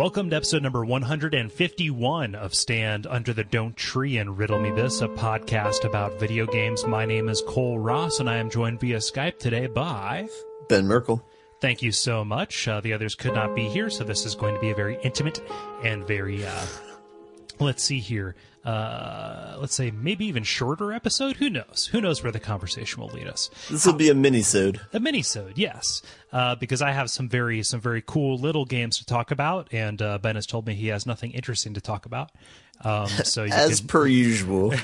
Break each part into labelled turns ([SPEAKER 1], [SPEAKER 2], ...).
[SPEAKER 1] Welcome to episode number 151 of Stand Under the Don't Tree and Riddle Me This, a podcast about video games. My name is Cole Ross, and I am joined via Skype today by
[SPEAKER 2] Ben Merkel.
[SPEAKER 1] Thank you so much. Uh, the others could not be here, so this is going to be a very intimate and very, uh, let's see here, uh, let's say maybe even shorter episode. Who knows? Who knows where the conversation will lead us?
[SPEAKER 2] This will be a mini-sode.
[SPEAKER 1] A mini-sode, yes, uh, because I have some very some very cool little games to talk about, and uh, Ben has told me he has nothing interesting to talk about. Um, so
[SPEAKER 2] As
[SPEAKER 1] can,
[SPEAKER 2] per usual.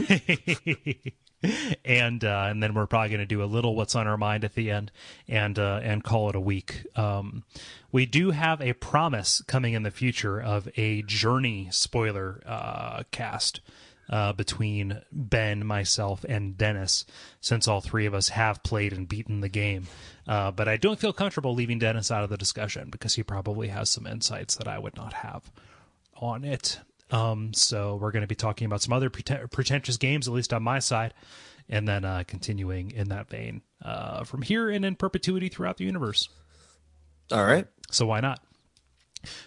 [SPEAKER 1] and uh, and then we're probably going to do a little what's on our mind at the end, and uh, and call it a week. Um, we do have a promise coming in the future of a Journey spoiler uh, cast. Uh, between Ben, myself, and Dennis, since all three of us have played and beaten the game. Uh, but I don't feel comfortable leaving Dennis out of the discussion because he probably has some insights that I would not have on it. Um, so we're going to be talking about some other preten- pretentious games, at least on my side, and then uh, continuing in that vein uh, from here and in perpetuity throughout the universe.
[SPEAKER 2] All right.
[SPEAKER 1] So why not?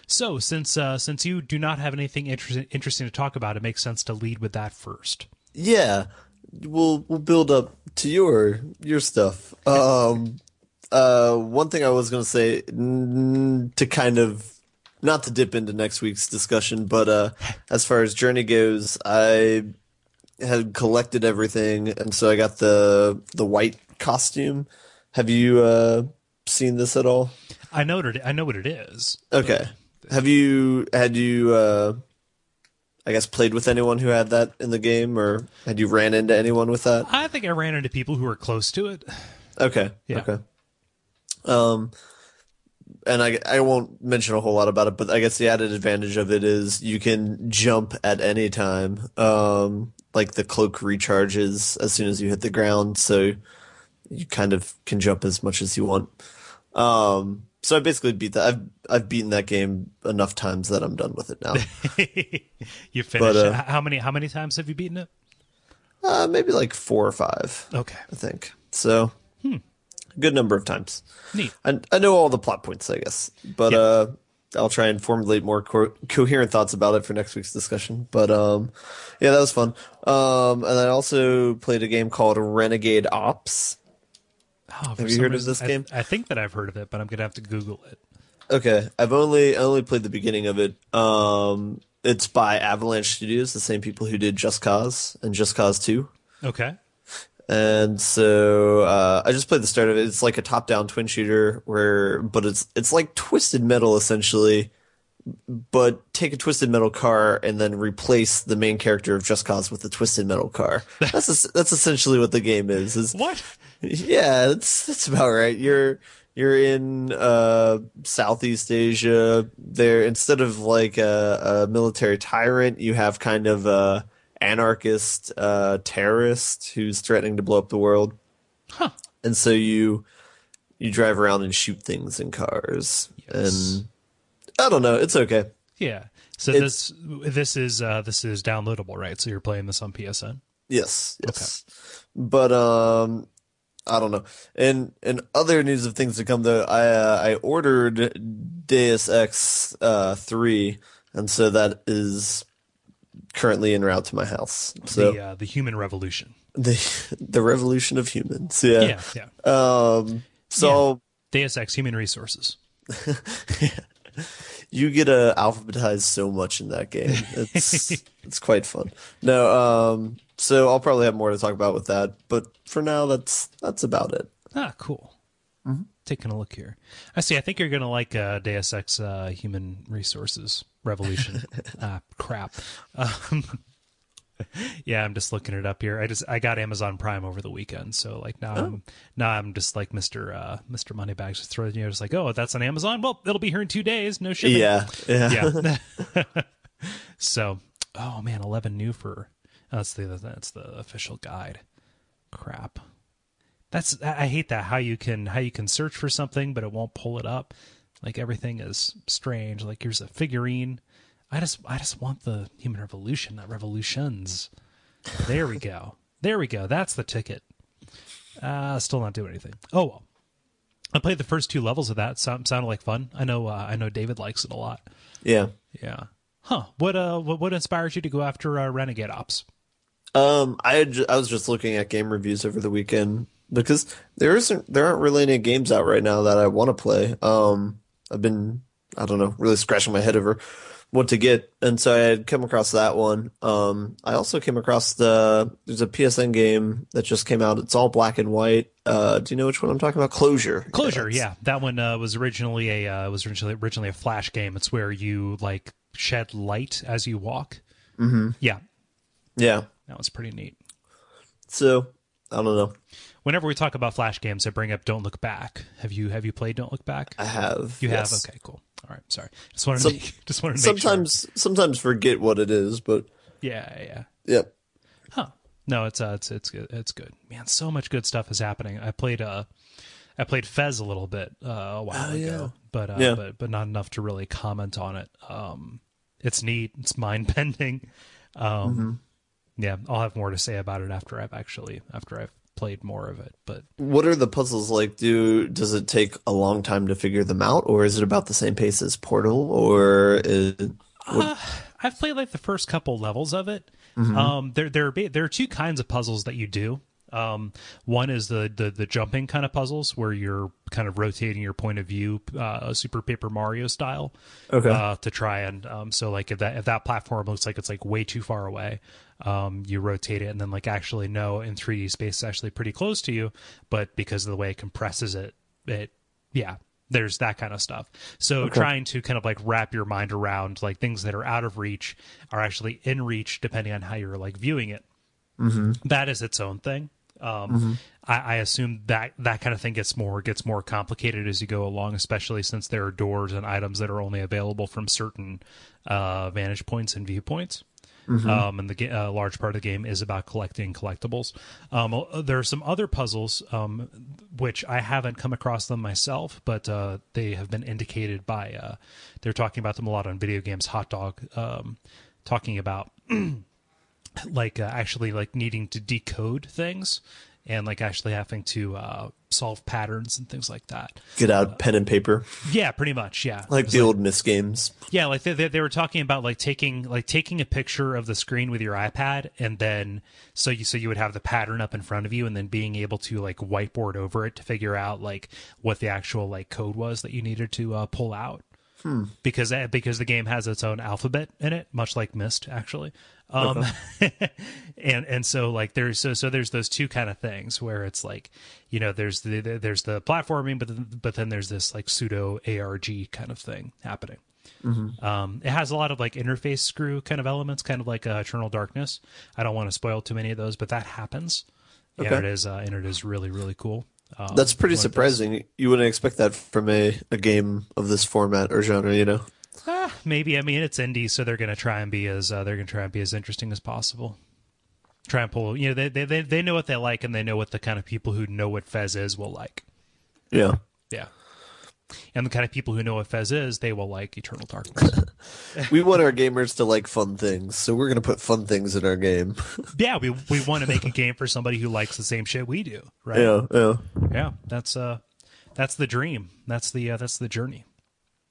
[SPEAKER 1] So since uh, since you do not have anything inter- interesting to talk about, it makes sense to lead with that first.
[SPEAKER 2] Yeah. We'll we'll build up to your your stuff. Um uh one thing I was going to say to kind of not to dip into next week's discussion, but uh as far as Journey goes, I had collected everything and so I got the the white costume. Have you uh seen this at all?
[SPEAKER 1] I know what it, I know what it is.
[SPEAKER 2] Okay. Have you had you uh I guess played with anyone who had that in the game or had you ran into anyone with that?
[SPEAKER 1] I think I ran into people who were close to it.
[SPEAKER 2] Okay.
[SPEAKER 1] Yeah.
[SPEAKER 2] Okay. Um and I I won't mention a whole lot about it, but I guess the added advantage of it is you can jump at any time. Um like the cloak recharges as soon as you hit the ground, so you kind of can jump as much as you want. Um so I basically beat that. I've I've beaten that game enough times that I'm done with it now.
[SPEAKER 1] you finished.
[SPEAKER 2] But, uh.
[SPEAKER 1] How many how many times have you beaten it?
[SPEAKER 2] uh, maybe like four or five,
[SPEAKER 1] Okay,
[SPEAKER 2] I think. So, good number of times.
[SPEAKER 1] neat.
[SPEAKER 2] I I know all the plot points, I guess, but uh, I'll try and formulate more co- coherent thoughts about it for next week's discussion. But um, yeah, that was fun. Um, and I also played a game called Renegade Ops.
[SPEAKER 1] Oh,
[SPEAKER 2] Have you heard of
[SPEAKER 1] reason-
[SPEAKER 2] this
[SPEAKER 1] I-
[SPEAKER 2] game?
[SPEAKER 1] I, think that I've heard of it, but I'm gonna have to Google it.
[SPEAKER 2] Okay, I've only I only played the beginning of it. Um, it's by Avalanche Studios, the same people who did Just Cause and Just Cause Two.
[SPEAKER 1] Okay.
[SPEAKER 2] And so uh, I just played the start of it. It's like a top-down twin shooter where, but it's it's like Twisted Metal essentially, but take a Twisted Metal car and then replace the main character of Just Cause with a Twisted Metal car. That's es- that's essentially what the game is. Is
[SPEAKER 1] What?
[SPEAKER 2] yeah, that's that's about right. You're you're in uh, Southeast Asia. There, instead of like a, a military tyrant, you have kind of a anarchist uh, terrorist who's threatening to blow up the world.
[SPEAKER 1] Huh.
[SPEAKER 2] And so you you drive around and shoot things in cars,
[SPEAKER 1] Yes.
[SPEAKER 2] and I don't know. It's okay.
[SPEAKER 1] Yeah. So
[SPEAKER 2] It's-
[SPEAKER 1] this this is uh, this is downloadable, right? So you're playing this on PSN.
[SPEAKER 2] Yes, yes. But um I don't know. And and other news of things to come though, I uh, I ordered Deus Ex uh 3 and so that is currently en route to my house. So
[SPEAKER 1] the uh, the human revolution.
[SPEAKER 2] the the revolution of humans. Yeah.
[SPEAKER 1] Yeah, yeah.
[SPEAKER 2] Um so
[SPEAKER 1] Deus Ex Human Resources.
[SPEAKER 2] you get to alphabetize so much in that game. It's it's quite fun. No, um so I'll probably have more to talk about with that, but for now that's that's about it.
[SPEAKER 1] Ah, cool.
[SPEAKER 2] Mm-hmm.
[SPEAKER 1] Taking a look here. I see. I think you're gonna like uh, Deus Ex uh, Human Resources Revolution. ah, crap. Um, yeah, I'm just looking it up here. I just I got Amazon Prime over the weekend, so like now I'm now I'm just like Mister uh, Mister Moneybags, just throwing you know, just like oh that's on Amazon. Well, it'll be here in two days. No shipping.
[SPEAKER 2] Yeah. Yeah.
[SPEAKER 1] yeah. so, oh man, eleven new for that's the that's the official guide. Crap. That's I hate that how you can how you can search for something but it won't pull it up. Like everything is strange. Like here's a figurine. I just I just want the human revolution, not revolutions. There we go. There we go. That's the ticket. Uh still not doing anything. Oh well. I played the first two levels of that. Sound, sounded like fun. I know. Uh, I know David likes it a lot.
[SPEAKER 2] Yeah.
[SPEAKER 1] Yeah. Huh. What uh what, what inspires you to go after uh, Renegade Ops?
[SPEAKER 2] Um, I ju- I was just looking at game reviews over the weekend because there isn't there aren't really any games out right now that I want to play. Um, I've been I don't know really scratching my head over what to get, and so I had come across that one. Um, I also came across the there's a PSN game that just came out. It's all black and white. Uh, do you know which one I'm talking about? Closure.
[SPEAKER 1] Closure,
[SPEAKER 2] it's-
[SPEAKER 1] yeah, that one uh, was originally a uh, was originally originally a flash game. It's where you like shed light as you walk. Mm-hmm. Yeah,
[SPEAKER 2] Yeah.
[SPEAKER 1] that was pretty neat.
[SPEAKER 2] So I don't know.
[SPEAKER 1] Whenever we talk about flash games, I bring up Don't Look Back. Have you have you played Don't Look Back?
[SPEAKER 2] I have.
[SPEAKER 1] You
[SPEAKER 2] yes.
[SPEAKER 1] have. Okay, cool. All right, sorry. Just wanted
[SPEAKER 2] Some-
[SPEAKER 1] to make, just wanted to make
[SPEAKER 2] Sometimes sometimes forget what it is, but
[SPEAKER 1] sure. Yeah, yeah.
[SPEAKER 2] yep.
[SPEAKER 1] Huh. No, it's uh, it's it's good. It's good. Man, so much good stuff is happening. I played uh I played Fez a little bit uh, a while
[SPEAKER 2] Oh, yeah.
[SPEAKER 1] ago, but uh,
[SPEAKER 2] Yeah.
[SPEAKER 1] but but not enough to really comment on it. Um, it's neat. It's mind bending. Um,
[SPEAKER 2] Mm-hmm.
[SPEAKER 1] Yeah, I'll have more to say about it after I've actually after I've played more of it. But
[SPEAKER 2] What are the puzzles like? Do does it take a long time to figure them out, or is it about the same pace as Portal, or is
[SPEAKER 1] I've played like the first couple levels of it.
[SPEAKER 2] Mm-hmm.
[SPEAKER 1] Um, there there are there are two kinds of puzzles that you do. Um, one is the, the the jumping kind of puzzles where you're kind of rotating your point of view, uh, Super Paper Mario style,
[SPEAKER 2] Okay.
[SPEAKER 1] uh, to try and um, so like if that if that platform looks like it's like way too far away, um, you rotate it and then like actually no in 3D space is actually pretty close to you, but because of the way it compresses it, it yeah there's that kind of stuff. So trying to kind of like wrap your mind around like things that are out of reach are actually in reach depending on how you're like viewing it. That is its own thing. Um, I, I assume that that kind of thing gets more gets more complicated as you go along, especially since there are doors and items that are only available from certain uh, vantage points and viewpoints. Um, and the uh, large part of the game is about collecting collectibles. Um, uh, there are some other puzzles um, which I haven't come across them myself, but uh, they have been indicated by. Uh, they're talking about them a lot on video games. Hot Dog um, talking about like uh, actually like needing to decode things and like actually having to uh, solve patterns and things like that.
[SPEAKER 2] get out pen and paper
[SPEAKER 1] Yeah, pretty much. Yeah,
[SPEAKER 2] like the old Myst games?
[SPEAKER 1] yeah, like they, they, they were talking about like taking like taking a picture of the screen with your iPad, and then so you so you would have the pattern up in front of you, and then being able to like whiteboard over it to figure out like what the actual like code was that you needed to uh, pull out. Because uh, because the game has its own alphabet in it, much like Myst actually. Um, and and so like there's so so there's those two kind of things where it's like you know there's the, the there's the platforming, but then, but then there's this like pseudo ARG kind of thing happening. Um, it has a lot of like interface screw kind of elements, kind of like uh, Eternal Darkness. I don't want to spoil too many of those, but that happens, and it is uh, and it is really really cool. Um,
[SPEAKER 2] That's pretty
[SPEAKER 1] one of those-
[SPEAKER 2] surprising. You wouldn't expect that from a, a game of this format or genre, you know?
[SPEAKER 1] Ah, maybe I mean it's indie, so they're going to try and be as uh, they're going to try and be as interesting as possible. Try and pull, you know, they, they they they know what they like, and they know what the kind of people who know what Fez is will like.
[SPEAKER 2] Yeah.
[SPEAKER 1] Yeah, and the kind of people who know what Fez is, they will like Eternal Darkness.
[SPEAKER 2] we want our gamers to like fun things, so we're gonna put fun things in our game.
[SPEAKER 1] yeah, we we want to make a game for somebody who likes the same shit we do, right?
[SPEAKER 2] yeah, yeah.
[SPEAKER 1] Yeah, that's uh, that's the dream. That's the uh, that's the journey.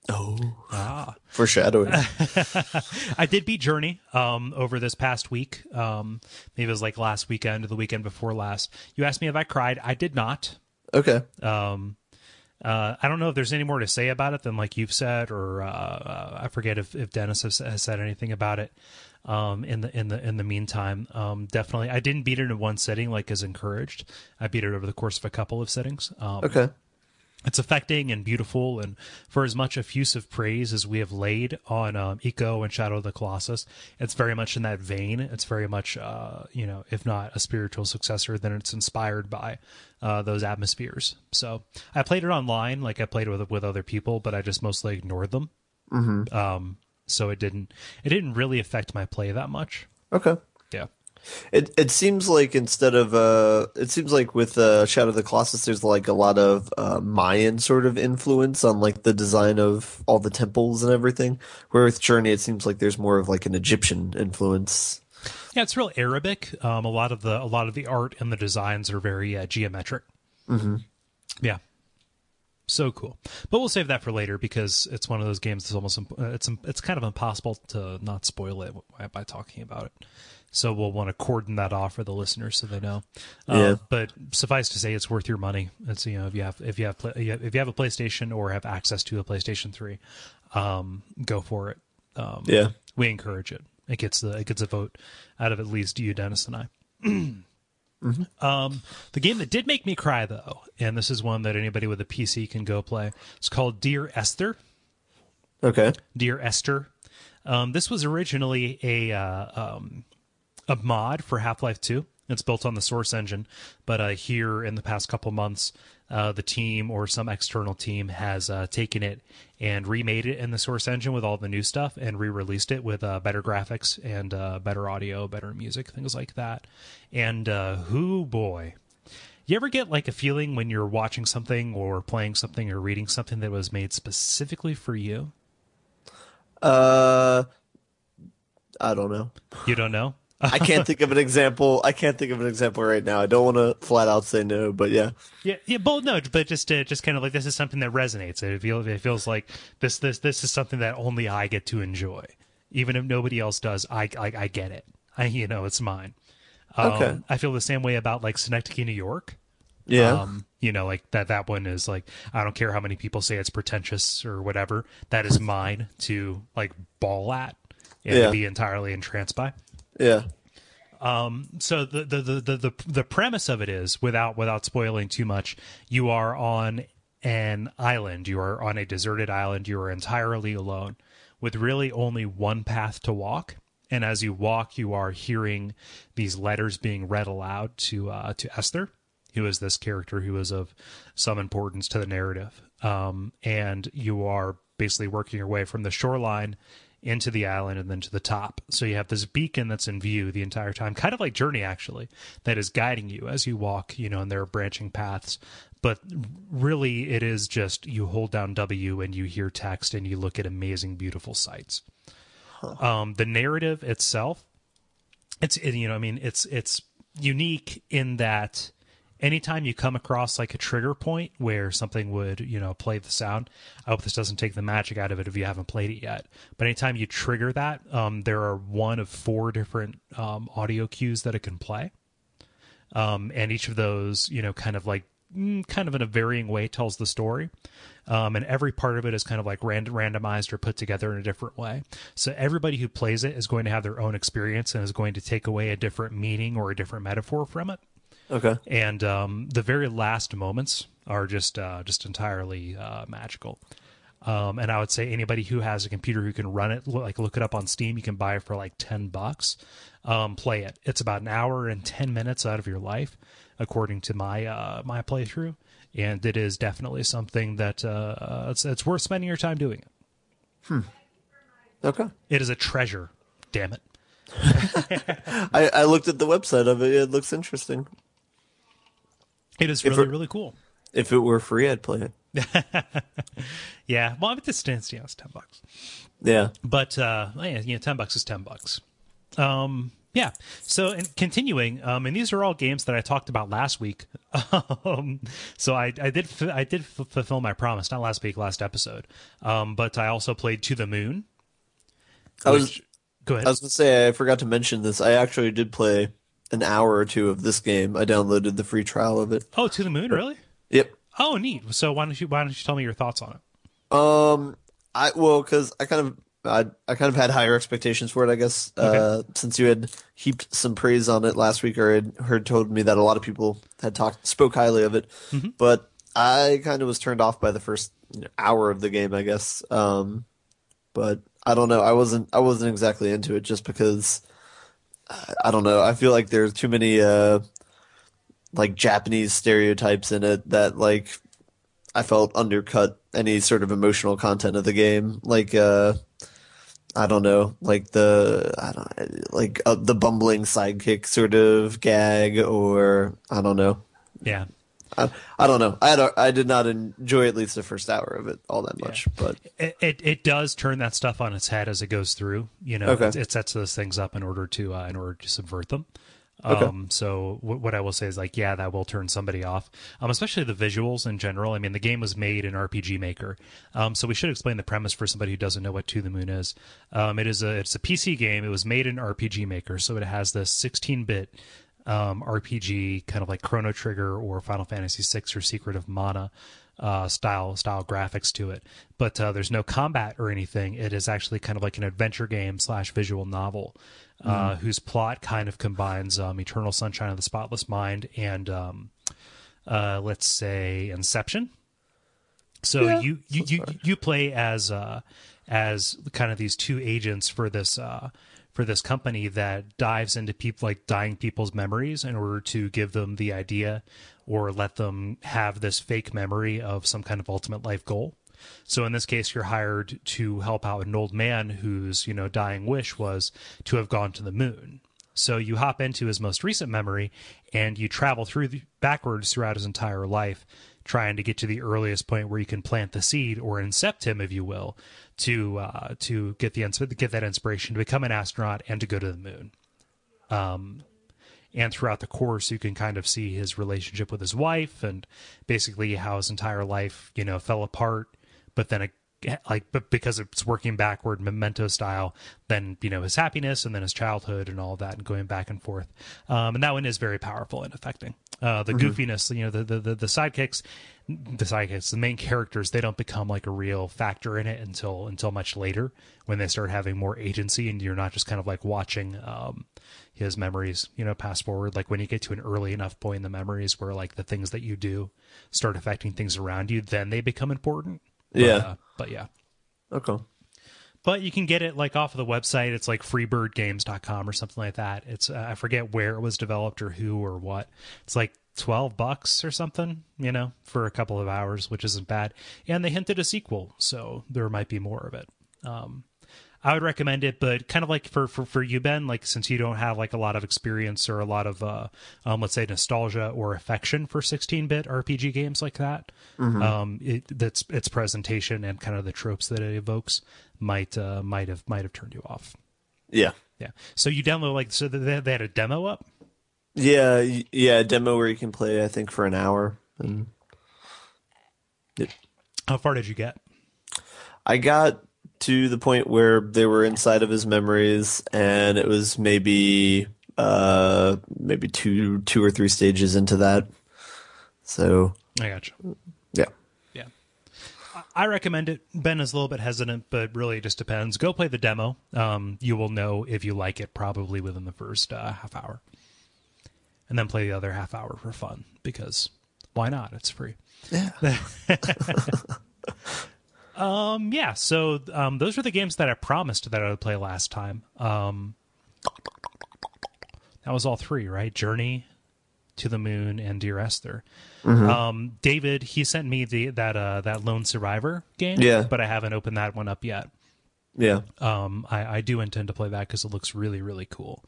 [SPEAKER 2] Oh,
[SPEAKER 1] Ah,
[SPEAKER 2] foreshadowing.
[SPEAKER 1] I did beat Journey um over this past week. Um, maybe it was like last weekend or the weekend before last. You asked me if I cried. I did not.
[SPEAKER 2] okay.
[SPEAKER 1] Um, uh, I don't know if there's any more to say about it than like you've said, or uh, uh, I forget if, if Dennis has, has said anything about it. Um, in the in the in the meantime, um, definitely, I didn't beat it in one sitting like as encouraged. I beat it over the course of a couple of sittings. Um,
[SPEAKER 2] Okay.
[SPEAKER 1] It's affecting and beautiful and for as much effusive praise as we have laid on um, Ico and shadow of the colossus it's very much in that vein it's very much uh, you know if not a spiritual successor then it's inspired by uh, those atmospheres so i played it online like i played with with other people but i just mostly ignored them mm-hmm. um, so it didn't it didn't really affect my play that much
[SPEAKER 2] Okay. It it seems like instead of uh, it seems like with uh, Shadow of the Colossus, there's like a lot of uh, Mayan sort of influence on like the design of all the temples and everything. Where with Journey, it seems like there's more of like an Egyptian influence.
[SPEAKER 1] Yeah, it's real Arabic. Um, a lot of the a lot of the art and the designs are very uh, geometric. Mm-hmm. Yeah, so cool. But we'll save that for later because it's one of those games that's almost imp- uh, it's it's kind of impossible to not spoil it by talking about it. So we'll want to cordon that off for the listeners so they know. Uh,
[SPEAKER 2] Yeah.
[SPEAKER 1] but suffice to say, it's worth your money. It's you know if you have if you have if you have a PlayStation or have access to a PlayStation Three, um, go for it. Um,
[SPEAKER 2] Yeah.
[SPEAKER 1] we encourage it. It gets the it gets a vote out of at least you, Dennis, and I. Um, the game that did make me cry though, and this is one that anybody with a PC can go play. It's called Dear Esther.
[SPEAKER 2] Okay.
[SPEAKER 1] Dear Esther. Um, this was originally a uh, um, a mod for Half Life Two. It's built on the Source engine, but uh, here in the past couple months, uh, the team or some external team has uh, taken it and remade it in the Source engine with all the new stuff and re-released it with uh, better graphics and uh, better audio, better music, things like that. And uh, who boy, you ever get like a feeling when you're watching something or playing something or reading something that was made specifically for you?
[SPEAKER 2] Uh, I don't know.
[SPEAKER 1] You don't know?
[SPEAKER 2] I can't think of an example. I can't think of an example right now. I don't want to flat out say no, but yeah.
[SPEAKER 1] Yeah, yeah, bold no, but just uh, just kind of like this is something that resonates. It feels it feels like this this this is something that only I get to enjoy, even if nobody else does. I I, I get it. I you know it's mine. Um,
[SPEAKER 2] Okay.
[SPEAKER 1] I feel the same way about like Synecdoche, New York.
[SPEAKER 2] Yeah.
[SPEAKER 1] Um, you know, like that that one is like I don't care how many people say it's pretentious or whatever. That is mine to like ball at and
[SPEAKER 2] Yeah.
[SPEAKER 1] be entirely entranced by.
[SPEAKER 2] Yeah.
[SPEAKER 1] so the, the the the the the premise of it is without without spoiling too much you are on an island. You are on a deserted island. You are entirely alone with really only one path to walk. And as you walk you are hearing these letters being read aloud to uh to Esther who is this character who is of some importance to the narrative. Um and you are basically working your way from the shoreline into the island and then to the top. So you have this beacon that's in view the entire time, kind of like Journey actually, that is guiding you as you walk, you know, and there are branching paths. But really it is just you hold down W and you hear text and you look at amazing, beautiful sights. Um, the narrative itself, it's you know, I mean, it's it's unique in that anytime you come across like a trigger point where something would you know play the sound i hope this doesn't take the magic out of it if you haven't played it yet. But anytime you trigger that um, there are one of four different um, audio cues that it can play. Um, and each of those you know kind of like mm, kind of in a varying way tells the story. Um, and every part of it is kind of like rand- randomized or put together in a different way. So everybody who plays it is going to have their own experience and is going to take away a different meaning or a different metaphor from it
[SPEAKER 2] Okay.
[SPEAKER 1] and um, the very last moments are just uh, just entirely uh, magical. Um, and I would say anybody who has a computer who can run it, like look it up on Steam, you can buy it for like ten bucks. Um, play it. It's about an hour and ten minutes out of your life, according to my uh, my playthrough, and it is definitely something that uh, uh, it's it's worth spending your time doing it.
[SPEAKER 2] Okay.
[SPEAKER 1] It is a treasure. Damn it.
[SPEAKER 2] I, I looked at the website of it. It looks interesting.
[SPEAKER 1] It is really
[SPEAKER 2] it-
[SPEAKER 1] really cool.
[SPEAKER 2] If it were free, I'd play it.
[SPEAKER 1] Yeah. Well, I'm at this stance. Yeah, it's ten bucks.
[SPEAKER 2] Yeah.
[SPEAKER 1] but uh yeah, you know, 10 bucks is 10 bucks um yeah so and continuing um and these are all games that i talked about last week um so i i did f- i did f- fulfill my promise not last week last episode um but i also played to the moon
[SPEAKER 2] I was
[SPEAKER 1] which- go ahead
[SPEAKER 2] I was gonna say I forgot to mention this. I actually did play an hour or two of this game. I downloaded the free trial of it.
[SPEAKER 1] oh to the moon really
[SPEAKER 2] Yep.
[SPEAKER 1] oh neat so why don't you why don't you tell me your thoughts on it
[SPEAKER 2] Um, I well, because I kind of I I kind of had higher expectations for it. I guess uh, since you had heaped some praise on it last week, or had heard told me that a lot of people had talked spoke highly of it, but I kind of was turned off by the first hour of the game. I guess. Um, but I don't know. I wasn't I wasn't exactly into it just because uh, I don't know. I feel like there's too many uh like Japanese stereotypes in it that like I felt undercut any sort of emotional content of the game. Like, uh, I don't know, like the, I don't, like uh, the bumbling sidekick sort of gag, or I don't know.
[SPEAKER 1] yeah
[SPEAKER 2] I, I don't know. I I did not enjoy at least the first hour of it all that much, but
[SPEAKER 1] it, it it does turn that stuff on its head as it goes through. You know,
[SPEAKER 2] Okay.
[SPEAKER 1] it, it sets those things up in order to uh, in order to subvert them.
[SPEAKER 2] Okay.
[SPEAKER 1] Um, so w- what I will say is like, yeah, that will turn somebody off. Um, especially the visuals in general. I mean, the game was made in RPG Maker. Um, so we should explain the premise for somebody who doesn't know what To the Moon is. Um, it is a it's a PC game. It was made in RPG Maker, so it has this 16-bit um, RPG kind of like Chrono Trigger or Final Fantasy VI or Secret of Mana uh, style style graphics to it. But uh, there's no combat or anything. It is actually kind of like an adventure game slash visual novel, uh, whose plot kind of combines um, Eternal Sunshine of the Spotless Mind and um, uh, let's say Inception. So
[SPEAKER 2] Yeah,
[SPEAKER 1] you you, you you play as uh, as kind of these two agents for this uh, for this company that dives into people like dying people's memories in order to give them the idea or let them have this fake memory of some kind of ultimate life goal. So in this case, you're hired to help out an old man whose you know dying wish was to have gone to the moon. So you hop into his most recent memory and you travel through the, backwards throughout his entire life, trying to get to the earliest point where you can plant the seed or incept him, if you will, to uh, to get the get that inspiration to become an astronaut and to go to the moon. Um, and throughout the course, you can kind of see his relationship with his wife and basically how his entire life, you know, fell apart. But then, it, like, but because it's working backward, memento style, then you know his happiness and then his childhood and all that, and going back and forth. Um, and that one is very powerful and affecting. Uh, the goofiness, you know, the, the the the sidekicks, the sidekicks, the main characters, they don't become like a real factor in it until until much later when they start having more agency, and you're not just kind of like watching um, his memories, you know, pass forward. Like when you get to an early enough point in the memories where like the things that you do start affecting things around you, then they become important. But,
[SPEAKER 2] Yeah.
[SPEAKER 1] uh, but yeah.
[SPEAKER 2] Okay.
[SPEAKER 1] But you can get it like off of the website. It's like freebirdgames.com or something like that. It's uh, I forget where it was developed or who or what. It's like 12 bucks or something, you know, for a couple of hours, which isn't bad. And they hinted a sequel, so there might be more of it. Um I would recommend it, but kind of like for, for, for you, Ben, like since you don't have like a lot of experience or a lot of, uh, um, let's say nostalgia or affection for 16 bit RPG games like that, um, it, that's its presentation and kind of the tropes that it evokes might, uh, might have, might have turned you off.
[SPEAKER 2] Yeah.
[SPEAKER 1] Yeah. So you download like, so they, they had a demo up.
[SPEAKER 2] Yeah, yeah, a demo where you can play I think for an hour. And
[SPEAKER 1] How far did you get?
[SPEAKER 2] I got to the point where they were inside of his memories and it was maybe uh maybe two two or three stages into that. So,
[SPEAKER 1] I got you.
[SPEAKER 2] yeah.
[SPEAKER 1] Yeah. I- recommend it. Ben is a little bit hesitant, but really it just depends. Go play the demo. Um, you will know if you like it probably within the first uh, half hour. And then play the other half hour for fun because why not? It's free.
[SPEAKER 2] Yeah.
[SPEAKER 1] Um, yeah, so um, those were the games that I promised that I would play last time. Um, that was all three, right? Journey, To the Moon, and Dear Esther. Um, David, he sent me the that uh, that Lone Survivor game,
[SPEAKER 2] Yeah.
[SPEAKER 1] but I haven't opened that one up yet.
[SPEAKER 2] Yeah.
[SPEAKER 1] Um, I, I do intend to play that because it looks really, really cool.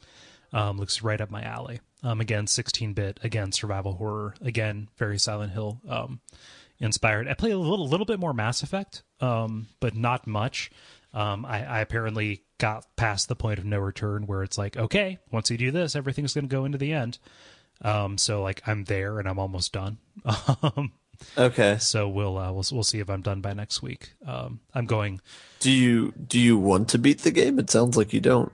[SPEAKER 1] Um, looks right up my alley. Um, again, 16 bit, again, survival horror, again, very Silent Hill um, inspired. I play a little, little bit more Mass Effect, um, but not much. Um, I, I apparently got past the point of no return where it's like, okay, once you do this, everything's going to go into the end. Um, so like I'm there and I'm almost done. Um,
[SPEAKER 2] Okay.
[SPEAKER 1] so we'll, uh, we'll we'll see if I'm done by next week. Um, I'm going
[SPEAKER 2] Do you do you want to beat the game? It sounds like you don't.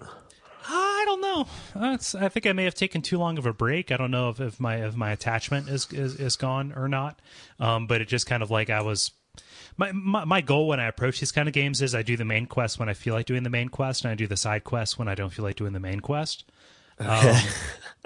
[SPEAKER 1] Don't know. That's, I think I may have taken too long of a break. I don't know if, if my if my attachment is, is is gone or not. Um, but it just kind of like I was. My, my my goal when I approach these kind of games is I do the main quest when I feel like doing the main quest, and I do the side quest when I don't feel like doing the main quest.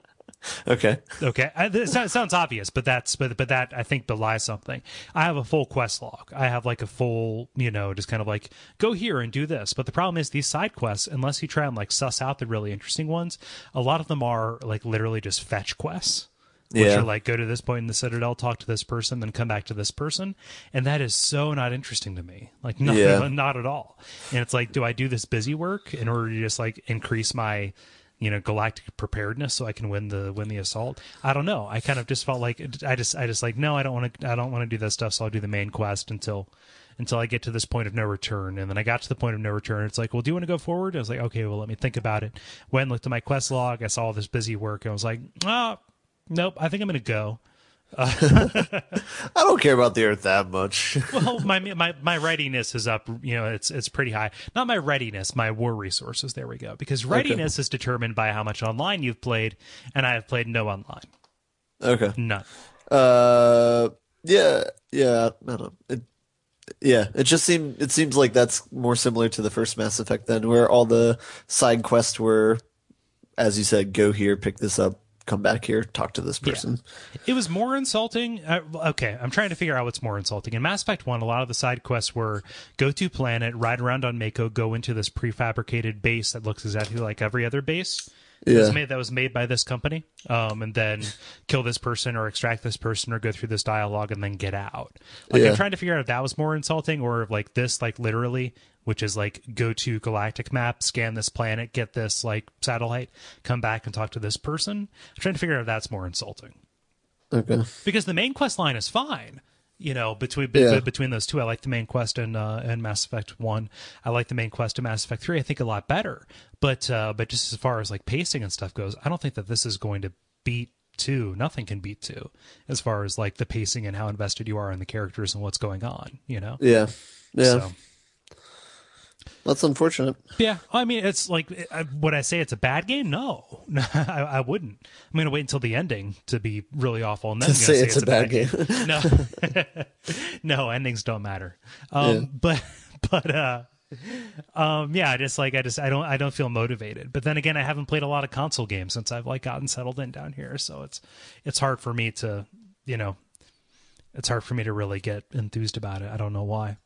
[SPEAKER 2] Okay.
[SPEAKER 1] Okay, I, this sounds- obvious, but that's but but that I think belies something. I have a full quest log. I have like a full, you know, just kind of like go here and do this. But the problem is these side quests, unless you try and like suss out the really interesting ones, a lot of them are like literally just fetch quests. Which
[SPEAKER 2] Yeah.
[SPEAKER 1] are like go to this point in the citadel, talk to this person, then come back to this person, and that is so not interesting to me. Like not,
[SPEAKER 2] Yeah.
[SPEAKER 1] not at all. And it's like, do I do this busy work in order to just like increase my you know galactic preparedness so I can win the win the assault. I don't know. I kind of just felt like I just I just like no, I don't want to I don't want to do that stuff. So I'll do the main quest until until I get to this point of no return. And then I got to the point of no return. It's like, well, do you want to go forward? I was like, okay, well, let me think about it. Went looked at my quest log. I saw all this busy work. And I was like, oh, nope, I think I'm going to go.
[SPEAKER 2] I don't care about the Earth that much.
[SPEAKER 1] well, my my my readiness is up. You know, it's it's pretty high. Not my readiness, my war resources. There we go. Because readiness okay. is determined by how much online you've played, and I have played no online.
[SPEAKER 2] Okay.
[SPEAKER 1] None.
[SPEAKER 2] Uh, yeah, yeah. I don't know. It, yeah, it just seemed it seems like that's more similar to the first Mass Effect then, where all the side quests were, as you said, go here, pick this up, come back here, talk to this person.
[SPEAKER 1] Yeah. It was more insulting. Uh, okay, I'm trying to figure out what's more insulting. In Mass Effect 1, a lot of the side quests were go to planet, ride around on Mako, go into this prefabricated base that looks exactly like every other base. Yeah. That was made that was made by this company, um, and then kill this person or extract this person or go through this dialogue and then get out. Like yeah. I'm trying to figure out if that was more insulting or like this, like literally which is like go to galactic map, scan this planet, get this like satellite, come back and talk to this person. I'm trying to figure out if that's more insulting.
[SPEAKER 2] Okay.
[SPEAKER 1] Because the main quest line is fine. You know, between yeah. between those two, I like the main quest and uh, in Mass Effect One. I like the main quest in Mass Effect Three. I think a lot better. But uh, but just as far as like pacing and stuff goes, I don't think that this is going to beat two. Nothing can beat two as far as like the pacing and how invested you are in the characters and what's going on. You know.
[SPEAKER 2] Yeah. Yeah. So, that's unfortunate.
[SPEAKER 1] Yeah, I mean, it's like, would I say it's a bad game? No, I, I, wouldn't. I'm going to wait until the ending to be really awful, and then
[SPEAKER 2] to say, say, it's, it's a, bad, bad game.
[SPEAKER 1] game. no, no, endings don't matter. Um, yeah. But, but, uh, um, yeah, just like I just I don't I don't feel motivated. But then again, I haven't played a lot of console games since I've like gotten settled in down here, so it's it's hard for me to, you know, it's hard for me to really get enthused about it. I don't know why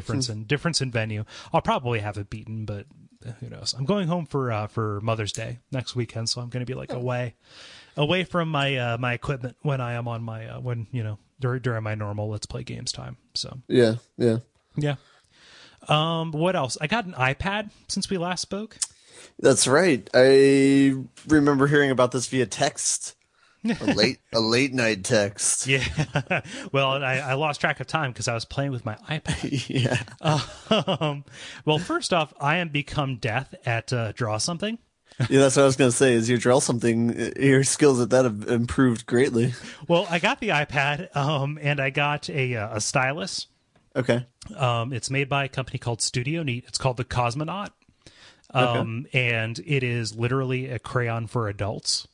[SPEAKER 1] difference in difference in venue. I'll probably have it beaten, but who knows? I'm going home for uh, for Mother's Day next weekend, so I'm going to be like away away from my uh, my equipment when I am on my uh, when you know during during my normal Let's Play games time. So
[SPEAKER 2] yeah, yeah,
[SPEAKER 1] yeah. Um, what else? I got an iPad since we last spoke.
[SPEAKER 2] That's right. I remember hearing about this via text a late a late night text.
[SPEAKER 1] Yeah. well, I, I lost track of time because I was playing with my iPad.
[SPEAKER 2] yeah.
[SPEAKER 1] Um, well, first off, I am become death at uh, draw something.
[SPEAKER 2] yeah, that's what I was going to say. Is your draw something? Your skills at that have improved greatly.
[SPEAKER 1] Well, I got the iPad, um, and I got a uh, a stylus.
[SPEAKER 2] Okay.
[SPEAKER 1] Um, it's made by a company called Studio Neat. It's called the Cosmonaut. Um, okay. and it is literally a crayon for adults.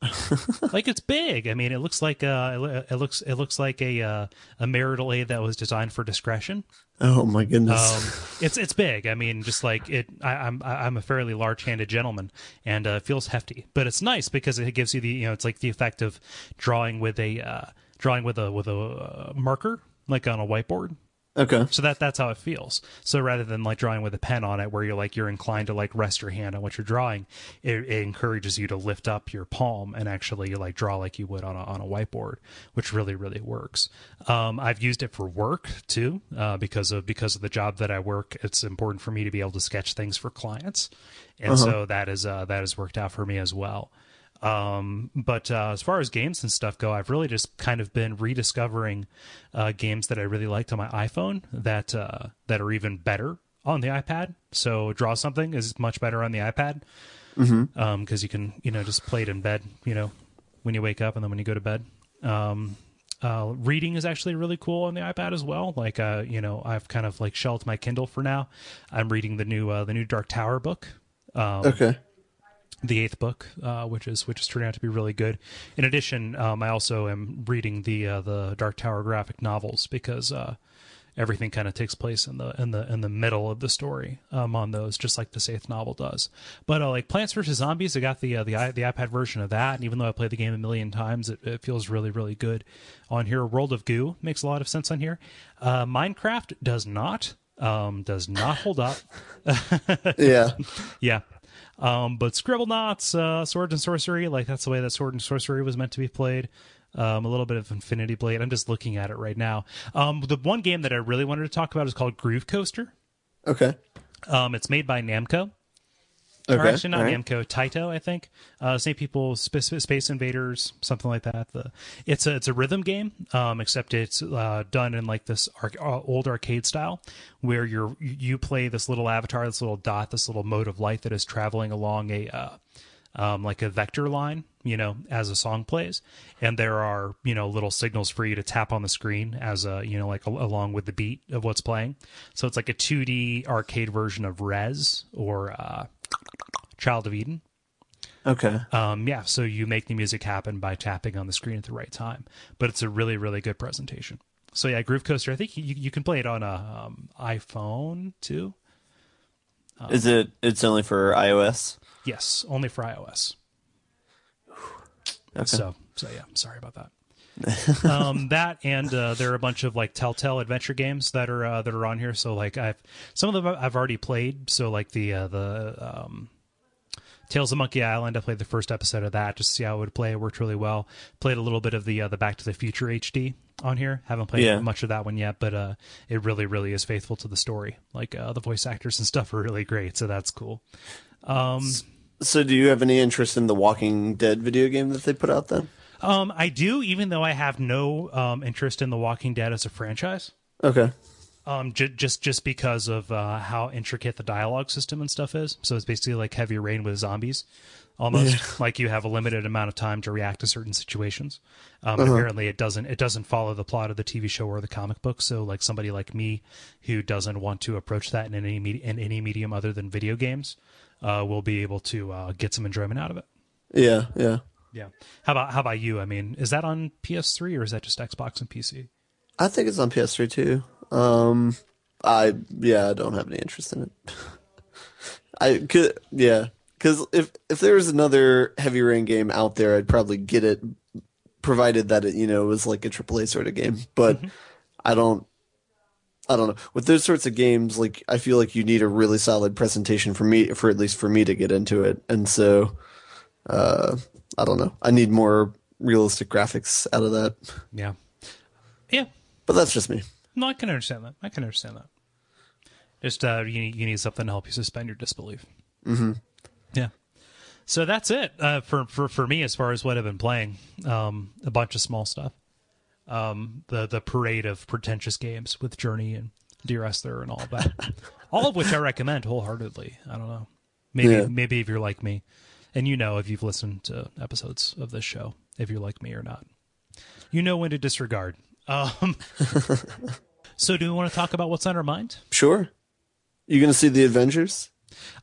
[SPEAKER 1] like it's big. I mean, it looks like uh, it looks it looks like a uh, a marital aid that was designed for discretion.
[SPEAKER 2] Oh my goodness!
[SPEAKER 1] Um, it's it's big. I mean, just like it. I, am I'm, I'm a fairly large-handed gentleman, and uh, feels hefty. But it's nice because it gives you the you know it's like the effect of drawing with a uh, drawing with a with a uh, marker like on a whiteboard.
[SPEAKER 2] Okay.
[SPEAKER 1] So that that's how it feels. So rather than like drawing with a pen on it, where you're like you're inclined to like rest your hand on what you're drawing, it, it encourages you to lift up your palm and actually like draw like you would on a on a whiteboard, which really really works. Um, I've used it for work too, uh, because of because of the job that I work. It's important for me to be able to sketch things for clients, and uh-huh. so that is uh, that has worked out for me as well. Um, but uh, as far as games and stuff go, I've really just kind of been rediscovering uh, games that I really liked on my iPhone that uh, that are even better on the iPad. So draw something is much better on the iPad because
[SPEAKER 2] mm-hmm.
[SPEAKER 1] um, you can you know just play it in bed. You know when you wake up and then when you go to bed. Um, uh, reading is actually really cool on the iPad as well. Like, uh, you know, I've kind of like shelved my Kindle for now. I'm reading the new uh, the new Dark Tower book. Um,
[SPEAKER 2] okay
[SPEAKER 1] the eighth book, uh, which is which is turning out to be really good. In addition, um, I also am reading the uh, the Dark Tower graphic novels because uh, everything kind of takes place in the in the in the middle of the story um, on those, just like the eighth novel does. But uh, like Plants vs Zombies, I got the uh, the the iPad version of that, and even though I played the game a million times, it, it feels really really good on here. World of Goo makes a lot of sense on here. Uh, Minecraft does not um, does not hold up.
[SPEAKER 2] yeah,
[SPEAKER 1] yeah. Um, but Scribblenauts, uh, Sword and Sorcery, like that's the way that Sword and Sorcery was meant to be played. Um, a little bit of Infinity Blade. I'm just looking at it right now. Um, the one game that I really wanted to talk about is called Groove Coaster.
[SPEAKER 2] Okay.
[SPEAKER 1] Um, it's made by Namco. Or actually not
[SPEAKER 2] alright.
[SPEAKER 1] Namco, Taito, I think. Uh, same people, Sp- Sp- Space Invaders, something like that. The it's a it's a rhythm game, um, except it's uh, done in like this arc, uh, old arcade style, where you're you play this little avatar, this little dot, this little mode of light that is traveling along a uh, um, like a vector line, you know, as a song plays, and there are you know little signals for you to tap on the screen as a you know like a, along with the beat of what's playing. So it's like a 2D arcade version of Rez or uh, Child of Eden.
[SPEAKER 2] Okay.
[SPEAKER 1] Um, yeah, so you make the music happen by tapping on the screen at the right time, but it's a really really good presentation. So yeah, Groove Coaster. I think you, you can play it on a um, iPhone too.
[SPEAKER 2] Is it? It's only for iOS.
[SPEAKER 1] Yes, only for iOS.
[SPEAKER 2] Okay.
[SPEAKER 1] So, so yeah, sorry about that. Um, that and uh, there are a bunch of like Telltale adventure games that are uh, that are on here. So like I've some of them I've already played. So like the uh, the um, Tales of Monkey Island, I played the first episode of that just to see how it would play. It worked really well. Played a little bit of the uh, the Back to the Future HD on here. Haven't played
[SPEAKER 2] Yeah.
[SPEAKER 1] much of that one yet, but uh, it really really is faithful to the story. Like uh, the voice actors and stuff are really great, so that's cool. Um,
[SPEAKER 2] So, do you have any interest in the Walking Dead video game that they put out then?
[SPEAKER 1] Um, I do, even though I have no um, interest in The Walking Dead as a franchise.
[SPEAKER 2] Okay.
[SPEAKER 1] Um, j- just just because of uh, how intricate the dialogue system and stuff is. So it's basically like Heavy Rain with zombies, almost like you have a limited amount of time to react to certain situations. Um, Apparently, it doesn't it doesn't follow the plot of the TV show or the comic book. So like somebody like me who doesn't want to approach that in any me- in any medium other than video games uh, will be able to uh, get some enjoyment out of it.
[SPEAKER 2] Yeah. Yeah.
[SPEAKER 1] Yeah. How about how about you? I mean, is that on PS3 or is that just Xbox and PC?
[SPEAKER 2] I think it's on PS3 too. Um, I yeah, I don't have any interest in it. I could yeah, because if if there was another Heavy Rain game out there, I'd probably get it, provided that it you know was like a AAA sort of game. But I don't. I don't know. With those sorts of games, like I feel like you need a really solid presentation for me, for at least for me to get into it. And so, uh, I don't know. I need more realistic graphics out of that.
[SPEAKER 1] Yeah. Yeah.
[SPEAKER 2] But that's just me.
[SPEAKER 1] No, I can understand that. I can understand that. Just uh, you need, you need something to help you suspend your disbelief. Mm-hmm. Yeah. So that's it uh, for, for for me as far as what I've been playing. Um, a bunch of small stuff. Um, the the parade of pretentious games with Journey and Dear Esther and all that. all of which I recommend wholeheartedly. I don't know. Maybe
[SPEAKER 2] Yeah.
[SPEAKER 1] maybe if you're like me, and you know if you've listened to episodes of this show, if you're like me or not, you know when to disregard. Um, so do we want to talk about what's on our mind?
[SPEAKER 2] Sure. You gonna see the Avengers?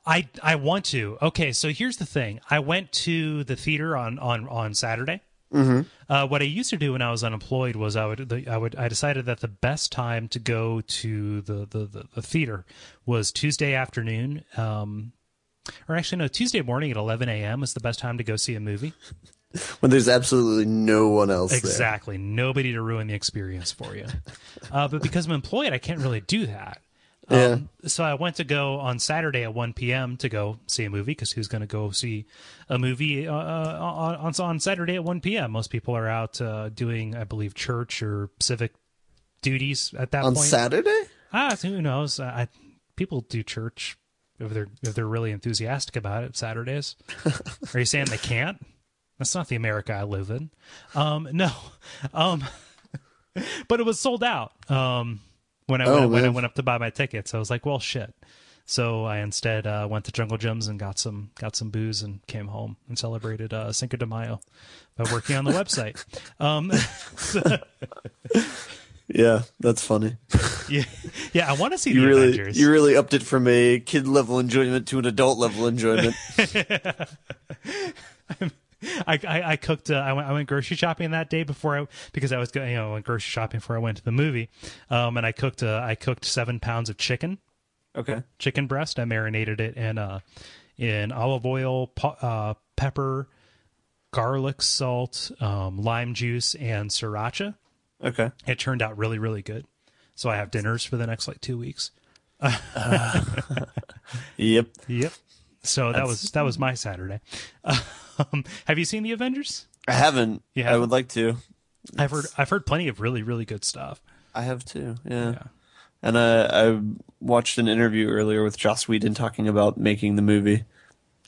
[SPEAKER 1] I I want to. Okay, so here's the thing. I went to the theater on on on Saturday. Mm-hmm. Uh, what I used to do when I was unemployed was I would the, I would I decided that the best time to go to the the, the, the theater was Tuesday afternoon. Um, or actually, no, Tuesday morning at 11 a.m. is the best time to go see a movie.
[SPEAKER 2] When there's absolutely no one else there.
[SPEAKER 1] Exactly. Nobody to ruin the experience for you. uh, but because I'm employed, I can't really do that.
[SPEAKER 2] Yeah.
[SPEAKER 1] Um, so I went to go on Saturday at 1 p.m. to go see a movie because who's going to go see a movie uh, on, on on Saturday at 1 p.m.? Most people are out uh, doing, I believe, church or civic duties at that
[SPEAKER 2] On
[SPEAKER 1] point.
[SPEAKER 2] Saturday?
[SPEAKER 1] ah, who knows? I, people do church if they're if they're really enthusiastic about it. Saturdays. are you saying they can't? That's not the America I live in. Um, no, um, but it was sold out. Um, when I
[SPEAKER 2] Oh,
[SPEAKER 1] went, when I went up to buy my tickets, I was like, well, shit. So I instead uh, went to Jungle Jim's and got some got some booze and came home and celebrated uh, Cinco de Mayo by working on the website. Um,
[SPEAKER 2] Yeah, that's funny.
[SPEAKER 1] yeah, yeah, I want to see
[SPEAKER 2] You
[SPEAKER 1] the
[SPEAKER 2] really,
[SPEAKER 1] Avengers.
[SPEAKER 2] you really upped it from a kid level enjoyment to an adult level enjoyment.
[SPEAKER 1] I, I, I cooked. Uh, I went. I went grocery shopping that day before I because I was going. You know, I went grocery shopping before I went to the movie. Um, and I cooked. Uh, I cooked seven pounds of chicken,
[SPEAKER 2] okay.
[SPEAKER 1] chicken breast. I marinated it in uh, in olive oil, po- uh, pepper, garlic, salt, um, lime juice, and sriracha.
[SPEAKER 2] Okay.
[SPEAKER 1] It turned out really, really good. So I have dinners for the next like two weeks.
[SPEAKER 2] Yep.
[SPEAKER 1] Yep. So that was that was my Saturday. Um, have you seen the Avengers?
[SPEAKER 2] I haven't.
[SPEAKER 1] Yeah,
[SPEAKER 2] I would like to.
[SPEAKER 1] I've heard I've heard plenty of really really good stuff.
[SPEAKER 2] I have too. Yeah.
[SPEAKER 1] Yeah.
[SPEAKER 2] And I, I watched an interview earlier with Joss Whedon talking about making the movie.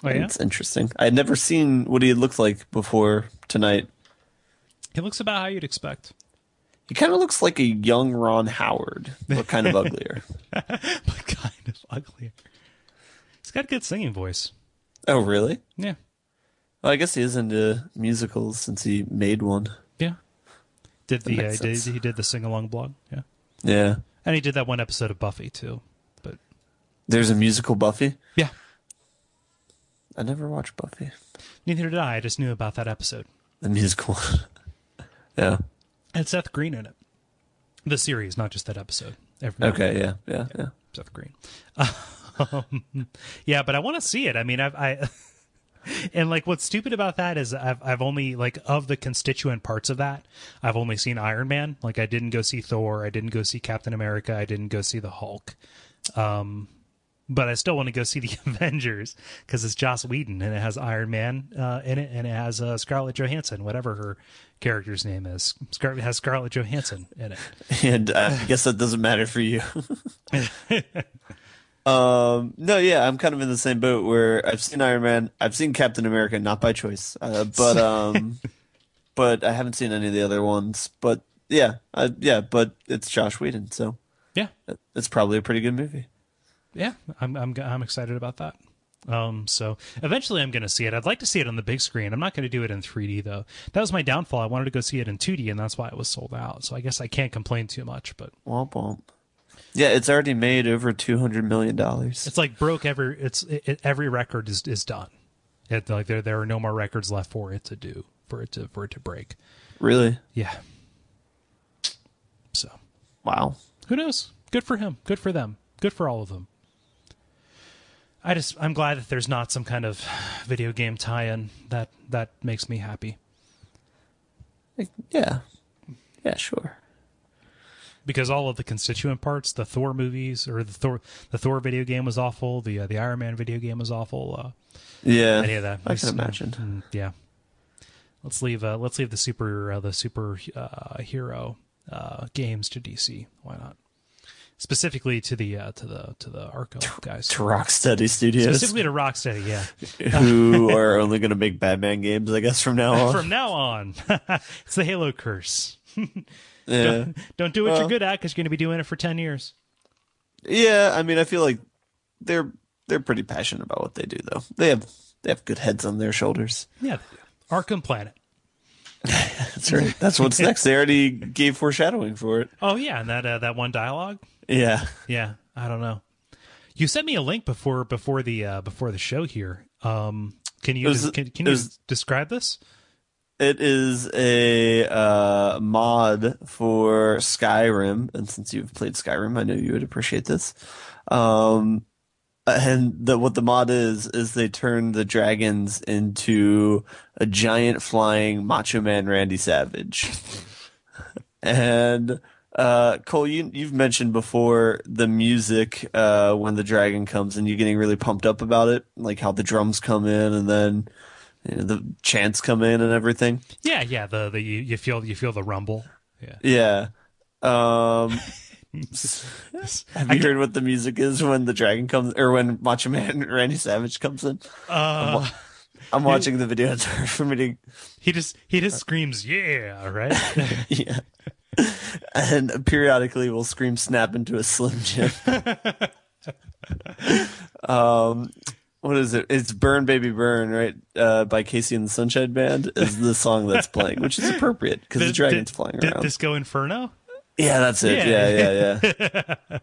[SPEAKER 1] Oh, yeah?
[SPEAKER 2] It's interesting. I had never seen what he looked like before tonight.
[SPEAKER 1] He looks about how you'd expect,
[SPEAKER 2] He kind of looks like a young Ron Howard, but kind of uglier.
[SPEAKER 1] but kind of uglier. He's got a good singing voice.
[SPEAKER 2] Oh, really?
[SPEAKER 1] Yeah,
[SPEAKER 2] Well, I guess he is into musicals since he made one.
[SPEAKER 1] yeah. Did the uh, did, he did the sing along blog? Yeah,
[SPEAKER 2] Yeah.
[SPEAKER 1] and he did that one episode of Buffy too. But
[SPEAKER 2] There's a musical Buffy.
[SPEAKER 1] yeah,
[SPEAKER 2] I never watched Buffy.
[SPEAKER 1] neither did I. I just knew about that episode.
[SPEAKER 2] The musical. yeah.
[SPEAKER 1] And Seth Green in it. The series, not just that episode. Every-
[SPEAKER 2] Okay. Yeah. Yeah. Yeah.
[SPEAKER 1] Seth Green. Um, yeah, but I want to see it. I mean, I've, I and like what's stupid about that is I've I've only like of the constituent parts of that, I've only seen Iron Man. Like I didn't go see Thor. I didn't go see Captain America. I didn't go see the Hulk. Um, but I still want to go see the Avengers because it's Joss Whedon and it has Iron Man uh, in it and it has uh, Scarlett Johansson, whatever her character's name is. Scar- has Scarlett Johansson in it.
[SPEAKER 2] And uh, I guess that doesn't matter for you. um, no, yeah, I'm kind of in the same boat where I've seen Iron Man, I've seen Captain America, not by choice, uh, but um, but I haven't seen any of the other ones. But yeah, uh, yeah, but it's Josh Whedon, so
[SPEAKER 1] Yeah,
[SPEAKER 2] it's probably a pretty good movie.
[SPEAKER 1] yeah, I'm I'm I'm excited about that. Um, so eventually I'm going to see it. I'd like to see it on the big screen. I'm not going to do it in 3D though. That was my downfall. I wanted to go see it in 2D, and that's why it was sold out. So I guess I can't complain too much. But
[SPEAKER 2] Womp womp. Yeah, it's already made over two hundred million dollars.
[SPEAKER 1] it's like broke every. It's it, it- every record is is done. It like there there are no more records left for it to do for it to for it to break.
[SPEAKER 2] Really?
[SPEAKER 1] Yeah. So
[SPEAKER 2] Wow.
[SPEAKER 1] who knows? Good for him. Good for them. Good for all of them. I just I'm glad that there's not some kind of video game tie-in that that makes me happy
[SPEAKER 2] yeah. Yeah, sure.
[SPEAKER 1] because all of the constituent parts, the Thor movies or the Thor the Thor video game was awful, the uh, the Iron Man video game was awful. Uh,
[SPEAKER 2] Yeah.
[SPEAKER 1] any of that,
[SPEAKER 2] I can imagine.
[SPEAKER 1] mm, yeah. Let's leave uh, let's leave the super uh, the super uh, hero uh, games to DC. Why not? Specifically to the uh, to the to the Arkham guys.
[SPEAKER 2] To Rocksteady Studios,
[SPEAKER 1] Specifically to Rocksteady, yeah.
[SPEAKER 2] who are only going to make Batman games, I guess, from now on.
[SPEAKER 1] From now on, it's the Halo curse.
[SPEAKER 2] yeah.
[SPEAKER 1] Don't do what
[SPEAKER 2] Well-
[SPEAKER 1] you're good at because you're going to be doing it for ten years.
[SPEAKER 2] yeah, I mean, I feel like they're they're pretty passionate about what they do, though. They have they have good heads on their shoulders.
[SPEAKER 1] Yeah, Arkham Planet.
[SPEAKER 2] That's right. That's what's next. They already gave foreshadowing for it.
[SPEAKER 1] Oh yeah, and that uh, that one dialogue.
[SPEAKER 2] Yeah.
[SPEAKER 1] Yeah, I don't know. You sent me a link before before the uh, before the show here. Um, can you
[SPEAKER 2] was-
[SPEAKER 1] can, can you
[SPEAKER 2] was-
[SPEAKER 1] describe this?
[SPEAKER 2] It is a uh, mod for Skyrim, and since you've played Skyrim, I know you would appreciate this. Um, and the, what the mod is is they turn the dragons into a giant flying Macho Man Randy Savage. and uh, Cole, you you've mentioned before the music uh, when the dragon comes, and you're getting really pumped up about it, like how the drums come in, and then you know, the chants come in and everything.
[SPEAKER 1] Yeah, yeah. The the you, you feel you feel the rumble. Yeah.
[SPEAKER 2] Yeah. Um, have you heard what the music is when the dragon comes, or when Macho Man Randy Savage comes in?
[SPEAKER 1] Uh,
[SPEAKER 2] I'm watching the video. It's hard for me to.
[SPEAKER 1] he just he just screams yeah right.
[SPEAKER 2] Yeah. And periodically we'll scream snap into a Slim Jim. um, what is it? It's Burn Baby Burn, right? Uh, by KC and the Sunshine Band is the song that's playing, which is appropriate because the, dragon's flying
[SPEAKER 1] Di-
[SPEAKER 2] around.
[SPEAKER 1] Disco Inferno.
[SPEAKER 2] Yeah, that's it.
[SPEAKER 1] Yeah.
[SPEAKER 2] Yeah, yeah, yeah.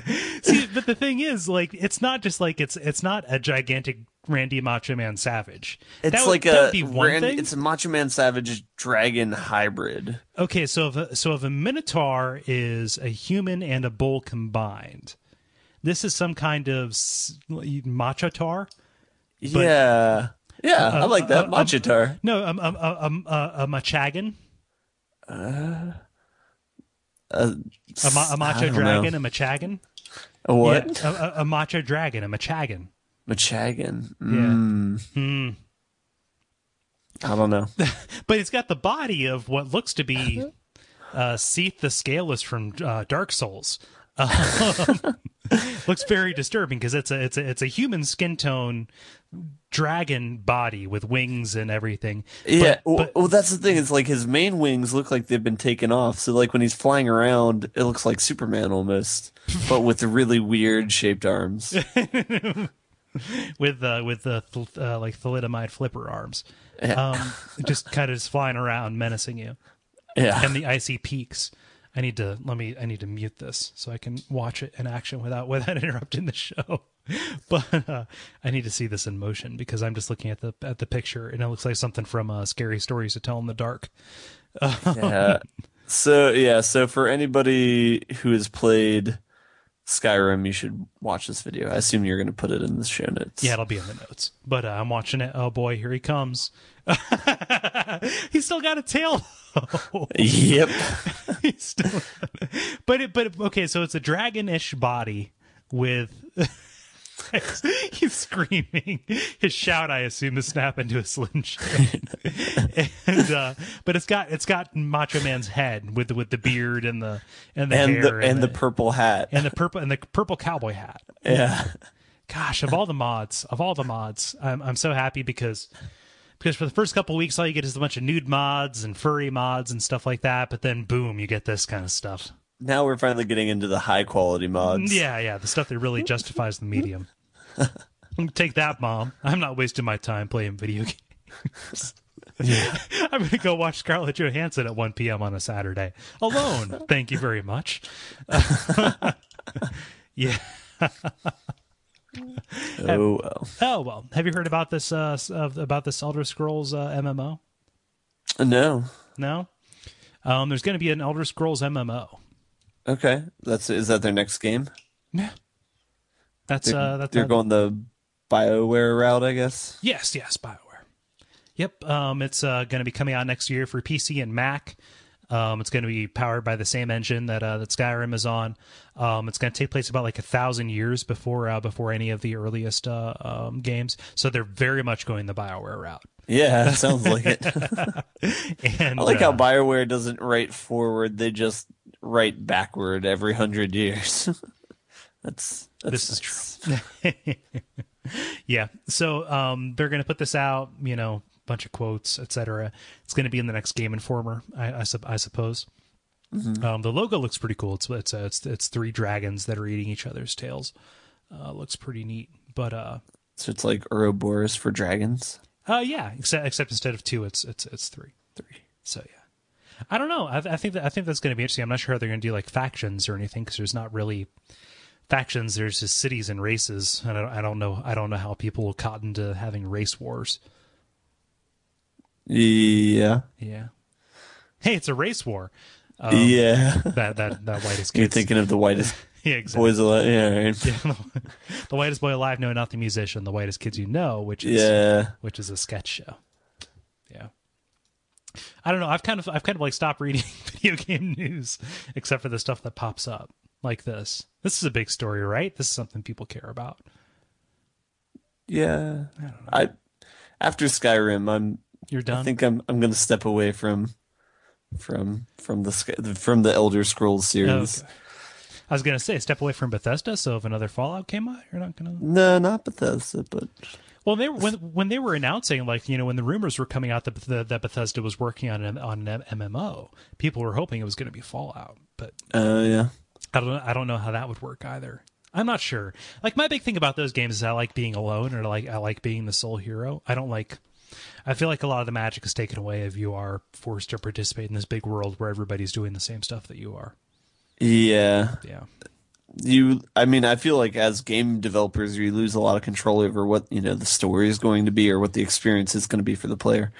[SPEAKER 1] See, but the thing is, like, it's not just like it's it's not a gigantic Randy Macho Man Savage.
[SPEAKER 2] It's
[SPEAKER 1] That would-
[SPEAKER 2] like a
[SPEAKER 1] be one
[SPEAKER 2] Rand-
[SPEAKER 1] thing.
[SPEAKER 2] it's a Macho Man Savage dragon hybrid.
[SPEAKER 1] Okay, so if a, so if a minotaur is a human and a bull combined, this is some kind of machotar.
[SPEAKER 2] yeah, yeah, I like that
[SPEAKER 1] uh,
[SPEAKER 2] Machitar.
[SPEAKER 1] No, um, um, um, uh, a machagan,
[SPEAKER 2] Uh,
[SPEAKER 1] a, ma- a
[SPEAKER 2] I
[SPEAKER 1] macho dragon,
[SPEAKER 2] know.
[SPEAKER 1] a machagan.
[SPEAKER 2] a what?
[SPEAKER 1] Yeah, a, a, a macho dragon, a machagan.
[SPEAKER 2] Machagan.
[SPEAKER 1] Yeah.
[SPEAKER 2] Mm, I don't know.
[SPEAKER 1] But it's got the body of what looks to be uh, Seath the Scaleless from uh, Dark Souls. Um, looks very disturbing because it's a it's a it's a human skin tone dragon body with wings and everything.
[SPEAKER 2] Yeah,
[SPEAKER 1] But-
[SPEAKER 2] well,
[SPEAKER 1] but-
[SPEAKER 2] well, that's the thing. It's like his main wings look like they've been taken off. So like when he's flying around, it looks like Superman almost, but with the really weird shaped arms.
[SPEAKER 1] with uh, with the th- uh, like thalidomide flipper arms,
[SPEAKER 2] Yeah.
[SPEAKER 1] um, just kind of just flying around menacing you,
[SPEAKER 2] Yeah,
[SPEAKER 1] and the icy peaks. I need to let me. I need to mute this so I can watch it in action without without interrupting the show. But uh, I need to see this in motion because I'm just looking at the at the picture and it looks like something from uh, Scary Stories to Tell in the Dark.
[SPEAKER 2] yeah. So yeah, so for anybody who has played Skyrim, you should watch this video. I assume you're going to put it in the show notes.
[SPEAKER 1] Yeah, it'll be in the notes. But uh, I'm watching it. Oh boy, here he comes. He's still got a tail.
[SPEAKER 2] Yep.
[SPEAKER 1] He's still, but it, but okay, so it's a dragon-ish body with. He's screaming. His shout, I assume, is snap into a slingshot. and uh, but it's got it's got Macho Man's head with the, with the beard and the and the
[SPEAKER 2] and
[SPEAKER 1] hair
[SPEAKER 2] the and the purple hat.
[SPEAKER 1] and the purple and the purple cowboy hat.
[SPEAKER 2] yeah.
[SPEAKER 1] Gosh, of all the mods, of all the mods, I'm I'm so happy because because for the first couple weeks all you get is a bunch of nude mods and furry mods and stuff like that, but then boom, you get this kind of stuff.
[SPEAKER 2] Now we're finally getting into the high quality mods.
[SPEAKER 1] Yeah, yeah, the stuff that really justifies the medium. Take that, mom. I'm not wasting my time playing video games. I'm going to go watch Scarlett Johansson at 1 p.m. on a Saturday alone. Thank you very much. yeah.
[SPEAKER 2] Oh well.
[SPEAKER 1] Oh well. Have you heard about this? Uh, of, about this Elder Scrolls uh, MMO?
[SPEAKER 2] No.
[SPEAKER 1] No. Um, there's going to be an Elder Scrolls MMO.
[SPEAKER 2] Okay. That's is that their next game?
[SPEAKER 1] Yeah. That's
[SPEAKER 2] They're,
[SPEAKER 1] uh, that's
[SPEAKER 2] they're
[SPEAKER 1] uh,
[SPEAKER 2] going the BioWare route, I guess.
[SPEAKER 1] Yes, yes, Bioware. Yep, um, it's uh, going to be coming out next year for PC and Mac. Um, it's going to be powered by the same engine that uh, that Skyrim is on. Um, it's going to take place about like a thousand years before uh, before any of the earliest uh, um, games. So they're very much going the Bioware route.
[SPEAKER 2] Yeah, sounds like it.
[SPEAKER 1] And
[SPEAKER 2] I like how
[SPEAKER 1] uh,
[SPEAKER 2] BioWare doesn't write forward; they just write backward every hundred years. that's, that's
[SPEAKER 1] this is true. yeah. So um, they're going to put this out. You know, bunch of quotes, etc. It's going to be in the next Game Informer, I, I, I suppose. Um, the logo looks pretty cool. It's it's uh, it's it's three dragons that are eating each other's tails. Uh, looks pretty neat. But uh,
[SPEAKER 2] So it's like Ouroboros for dragons.
[SPEAKER 1] uh, yeah. Except except instead of two, it's it's it's three. Three. So yeah. I don't know. I, I think that I think that's going to be interesting. I'm not sure how they're going to do like factions or anything because there's not really factions. There's just cities and races. And I don't, I don't know. I don't know how people will cotton to having race wars.
[SPEAKER 2] Yeah,
[SPEAKER 1] Yeah. Hey, it's a race war.
[SPEAKER 2] Um, yeah.
[SPEAKER 1] That that that whitest
[SPEAKER 2] You're
[SPEAKER 1] kids.
[SPEAKER 2] thinking of the whitest
[SPEAKER 1] yeah, exactly.
[SPEAKER 2] boys alive. Yeah, right.
[SPEAKER 1] the whitest boy alive, no, not the musician. The whitest kids you know, which is
[SPEAKER 2] yeah.
[SPEAKER 1] which is a sketch show. Yeah. I don't know. I've kind of I've kind of like stopped reading video game news, except for the stuff that pops up like this. This is a big story, right? This is something people care about.
[SPEAKER 2] Yeah. I, I after Skyrim, I'm
[SPEAKER 1] You're done.
[SPEAKER 2] I think I'm I'm going to step away from from from the from the Elder Scrolls series.
[SPEAKER 1] Okay. I was gonna say step away from Bethesda. So if another Fallout came out, you're not gonna.
[SPEAKER 2] No, not Bethesda, but
[SPEAKER 1] Well, they were, when when they were announcing, like you know, when the rumors were coming out that the, that Bethesda was working on an, on an MMO, people were hoping it was going to be Fallout. But
[SPEAKER 2] uh yeah.
[SPEAKER 1] I don't I don't know how that would work either. I'm not sure. Like my big thing about those games is I like being alone, or like I like being the sole hero. I don't like. I feel like a lot of the magic is taken away if you are forced to participate in this big world where everybody's doing the same stuff that you are.
[SPEAKER 2] Yeah.
[SPEAKER 1] Yeah.
[SPEAKER 2] You I mean, I feel like as game developers you lose a lot of control over what, you know, the story is going to be or what the experience is going to be for the player.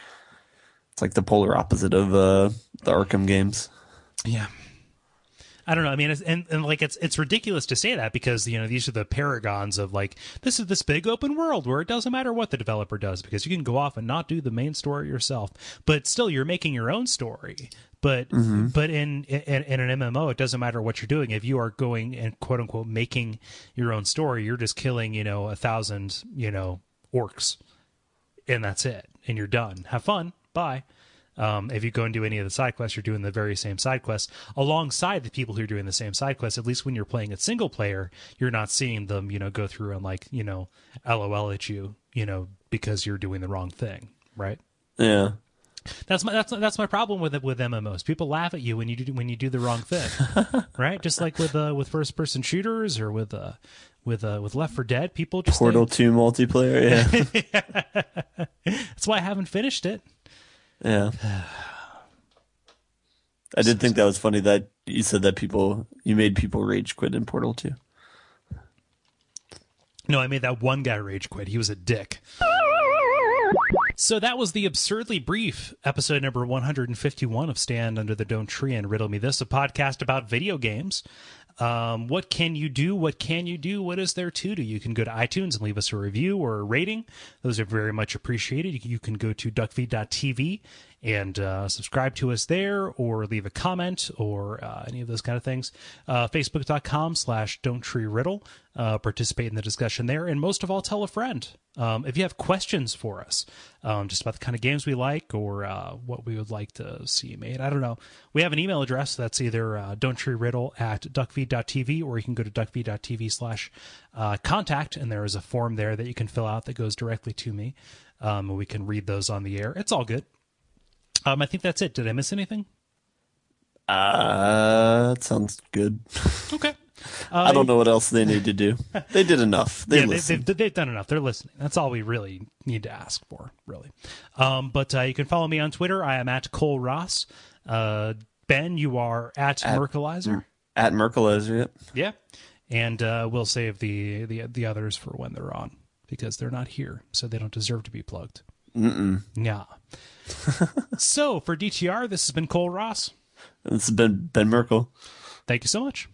[SPEAKER 2] It's like the polar opposite of uh the Arkham games.
[SPEAKER 1] Yeah. I don't know. I mean, it's, and, and like it's it's ridiculous to say that because you know these are the paragons of like this is this big open world where it doesn't matter what the developer does because you can go off and not do the main story yourself, but still you're making your own story. But mm-hmm. but in, in in an MMO, it doesn't matter what you're doing. If you are going and quote unquote making your own story, you're just killing you know a thousand you know orcs, and that's it, and you're done. Have fun. Bye. Um, if you go and do any of the side quests, you're doing the very same side quests alongside the people who are doing the same side quests. At least when you're playing it single player, you're not seeing them, you know, go through and like, you know, LOL at you, you know, because you're doing the wrong thing, right?
[SPEAKER 2] Yeah.
[SPEAKER 1] That's my that's that's my problem with it with MMOs. People laugh at you when you do when you do the wrong thing, right? Just like with uh, with first person shooters or with uh with uh with Left 4 Dead, people just
[SPEAKER 2] Portal Two multiplayer. Yeah.
[SPEAKER 1] that's why I haven't finished it.
[SPEAKER 2] Yeah. I did think that was funny that you said that people you made people rage quit in Portal 2.
[SPEAKER 1] No, I made that one guy rage quit. He was a dick. So that was the absurdly brief episode number 151 of Stand Under the Dome Tree and Riddle Me This, a podcast about video games. Um, what can you do? What can you do? What is there to do? You can go to iTunes and leave us a review or a rating. Those are very much appreciated. You can go to duckfeed.tv and uh, subscribe to us there or leave a comment or uh, any of those kind of things. Uh, Facebook.com slash Don't Tree Riddle. Uh, participate in the discussion there. And most of all, tell a friend. Um, if you have questions for us, um, just about the kind of games we like or uh, what we would like to see made, I don't know. We have an email address that's either uh, Don't Tree Riddle at duckfeed.tv or you can go to duckfeed.tv slash uh, contact and there is a form there that you can fill out that goes directly to me. Um, we can read those on the air. It's all good. Um, I think that's it. Did I miss anything?
[SPEAKER 2] Uh, that sounds good.
[SPEAKER 1] Okay.
[SPEAKER 2] Uh, I don't know what else they need to do. They did enough. They
[SPEAKER 1] yeah,
[SPEAKER 2] listened.
[SPEAKER 1] They, have they've done enough. They're listening. That's all we really need to ask for, really. Um, but uh, you can follow me on Twitter. I am at Cole Ross. Uh, ben, you are at, at Merkelizer.
[SPEAKER 2] At Merkelizer, yep.
[SPEAKER 1] Yeah. And uh, we'll save the, the the others for when they're on because they're not here, so they don't deserve to be plugged.
[SPEAKER 2] Mm-mm.
[SPEAKER 1] Yeah. so for DTR, this has been Cole Ross.
[SPEAKER 2] This has been Ben Merkel.
[SPEAKER 1] Thank you so much.